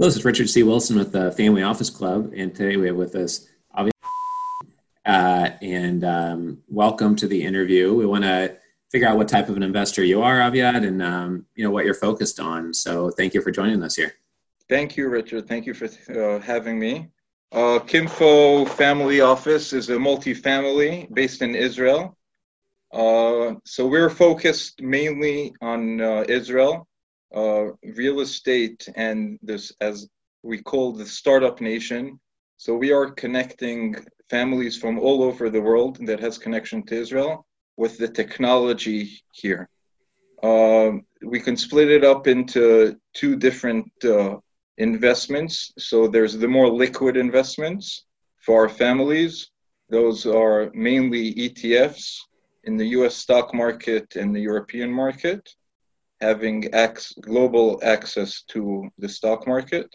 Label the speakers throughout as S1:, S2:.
S1: Hello, this is Richard C. Wilson with the Family Office Club, and today we have with us Aviad. Uh, and um, welcome to the interview. We want to figure out what type of an investor you are, Aviad, and um, you know what you're focused on. So, thank you for joining us here.
S2: Thank you, Richard. Thank you for uh, having me. Uh, Kimfo Family Office is a multifamily based in Israel. Uh, so we're focused mainly on uh, Israel uh, real estate and this, as we call the startup nation. So we are connecting families from all over the world that has connection to Israel with the technology here. Um, we can split it up into two different uh, investments. So there's the more liquid investments for our families. Those are mainly ETFs in the US stock market and the European market having ex- global access to the stock market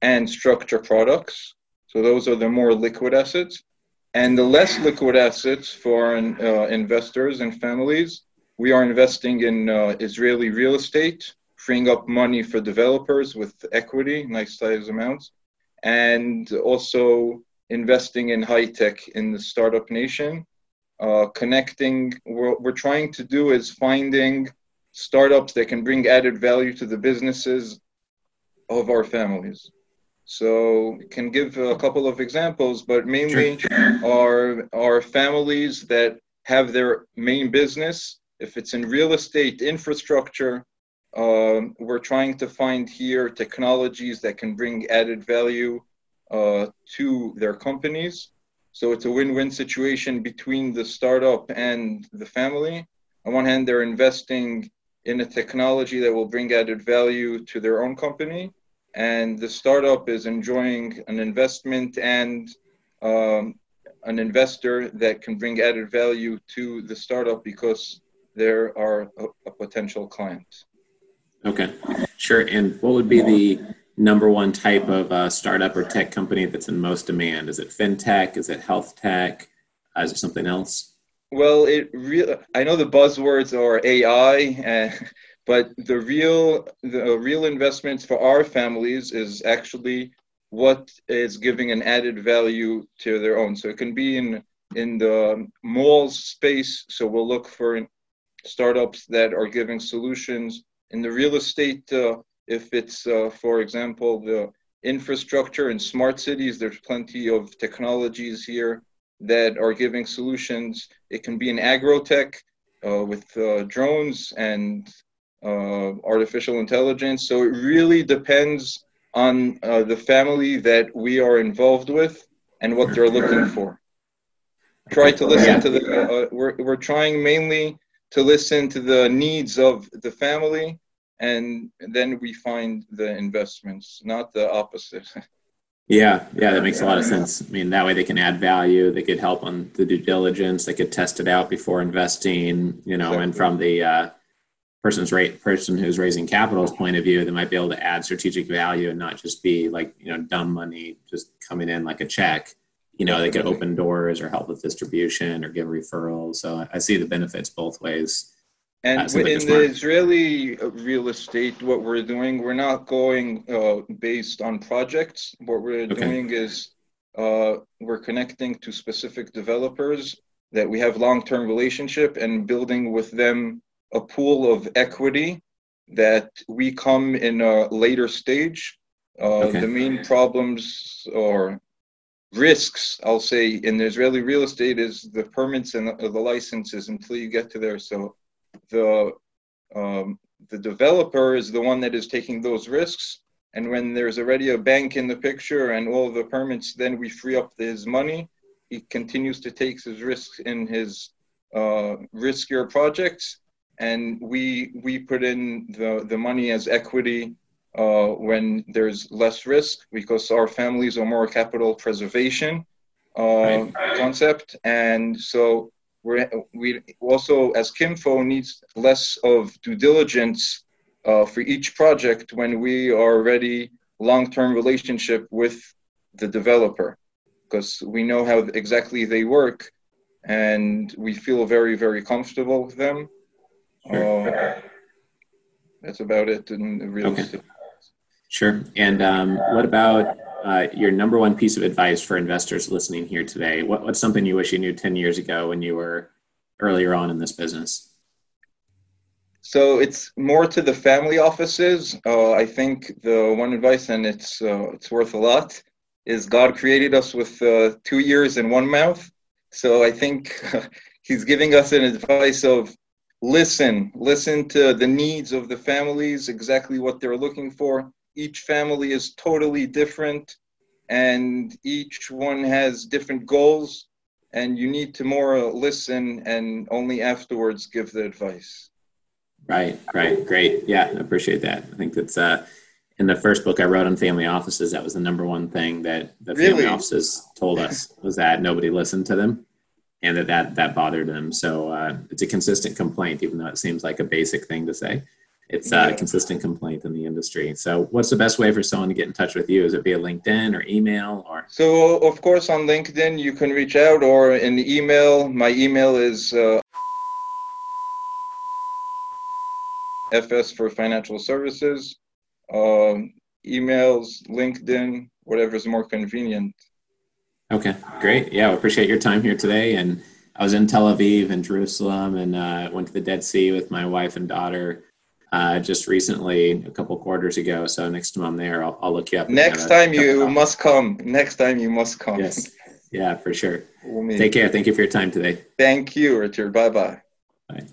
S2: and structure products. So those are the more liquid assets. And the less liquid assets for uh, investors and families, we are investing in uh, Israeli real estate, freeing up money for developers with equity, nice size amounts, and also investing in high tech in the startup nation. Uh, connecting, what we're trying to do is finding startups that can bring added value to the businesses of our families. So can give a couple of examples, but mainly are are families that have their main business. If it's in real estate, infrastructure, um, we're trying to find here technologies that can bring added value uh, to their companies. So it's a win-win situation between the startup and the family. On one hand, they're investing in a technology that will bring added value to their own company. And the startup is enjoying an investment and um, an investor that can bring added value to the startup because there are a, a potential client.
S1: Okay, sure. And what would be the number one type of uh, startup or tech company that's in most demand? Is it fintech? Is it health tech? Uh, is it something else?
S2: Well, it real. I know the buzzwords are AI, uh, but the real the real investments for our families is actually what is giving an added value to their own. So it can be in in the malls space. So we'll look for startups that are giving solutions in the real estate. Uh, if it's, uh, for example, the infrastructure in smart cities, there's plenty of technologies here that are giving solutions. It can be an agrotech uh, with uh, drones and uh, artificial intelligence. So it really depends on uh, the family that we are involved with and what they're looking for. Try to listen to the. Uh, we're we're trying mainly to listen to the needs of the family, and then we find the investments, not the opposite.
S1: Yeah, yeah, that makes a lot of sense. I mean, that way they can add value. They could help on the due diligence. They could test it out before investing. You know, exactly. and from the uh, person's rate person who's raising capital's point of view, they might be able to add strategic value and not just be like you know dumb money just coming in like a check. You know, they could open doors or help with distribution or give referrals. So I see the benefits both ways.
S2: And uh, in the Israeli uh, real estate, what we're doing, we're not going uh, based on projects. What we're okay. doing is uh, we're connecting to specific developers that we have long-term relationship and building with them a pool of equity that we come in a later stage. Uh, okay. The main problems or risks, I'll say, in the Israeli real estate is the permits and the licenses until you get to there. So the um, the developer is the one that is taking those risks. And when there's already a bank in the picture and all the permits, then we free up his money. He continues to take his risks in his uh, riskier projects, and we we put in the the money as equity uh, when there's less risk because our families are more capital preservation uh, right. concept, and so we're, we also, as Kimfo, needs less of due diligence uh, for each project when we are already long-term relationship with the developer because we know how exactly they work and we feel very very comfortable with them uh, that's about it in real okay. estate
S1: Sure. And um, what about uh, your number one piece of advice for investors listening here today? What, what's something you wish you knew 10 years ago when you were earlier on in this business?
S2: So it's more to the family offices. Uh, I think the one advice, and it's uh, it's worth a lot, is God created us with uh, two ears and one mouth. So I think He's giving us an advice of listen, listen to the needs of the families, exactly what they're looking for. Each family is totally different, and each one has different goals, and you need to more listen and only afterwards give the advice.
S1: Right, right, great. Yeah, I appreciate that. I think that's uh, in the first book I wrote on family offices. That was the number one thing that the really? family offices told us was that nobody listened to them, and that that, that bothered them. So uh, it's a consistent complaint, even though it seems like a basic thing to say. It's uh, a consistent complaint in the industry. So, what's the best way for someone to get in touch with you? Is it via LinkedIn or email or?
S2: So, of course, on LinkedIn you can reach out, or in email. My email is uh, FS for Financial Services, um, emails, LinkedIn, whatever is more convenient.
S1: Okay, great. Yeah, I appreciate your time here today. And I was in Tel Aviv and Jerusalem and uh, went to the Dead Sea with my wife and daughter uh, just recently, a couple quarters ago. So next time I'm there, I'll, I'll look you up.
S2: Next time you must come. Next time you must come.
S1: Yes. Yeah, for sure. We'll Take care. Thank you for your time today.
S2: Thank you, Richard. Bye-bye. bye.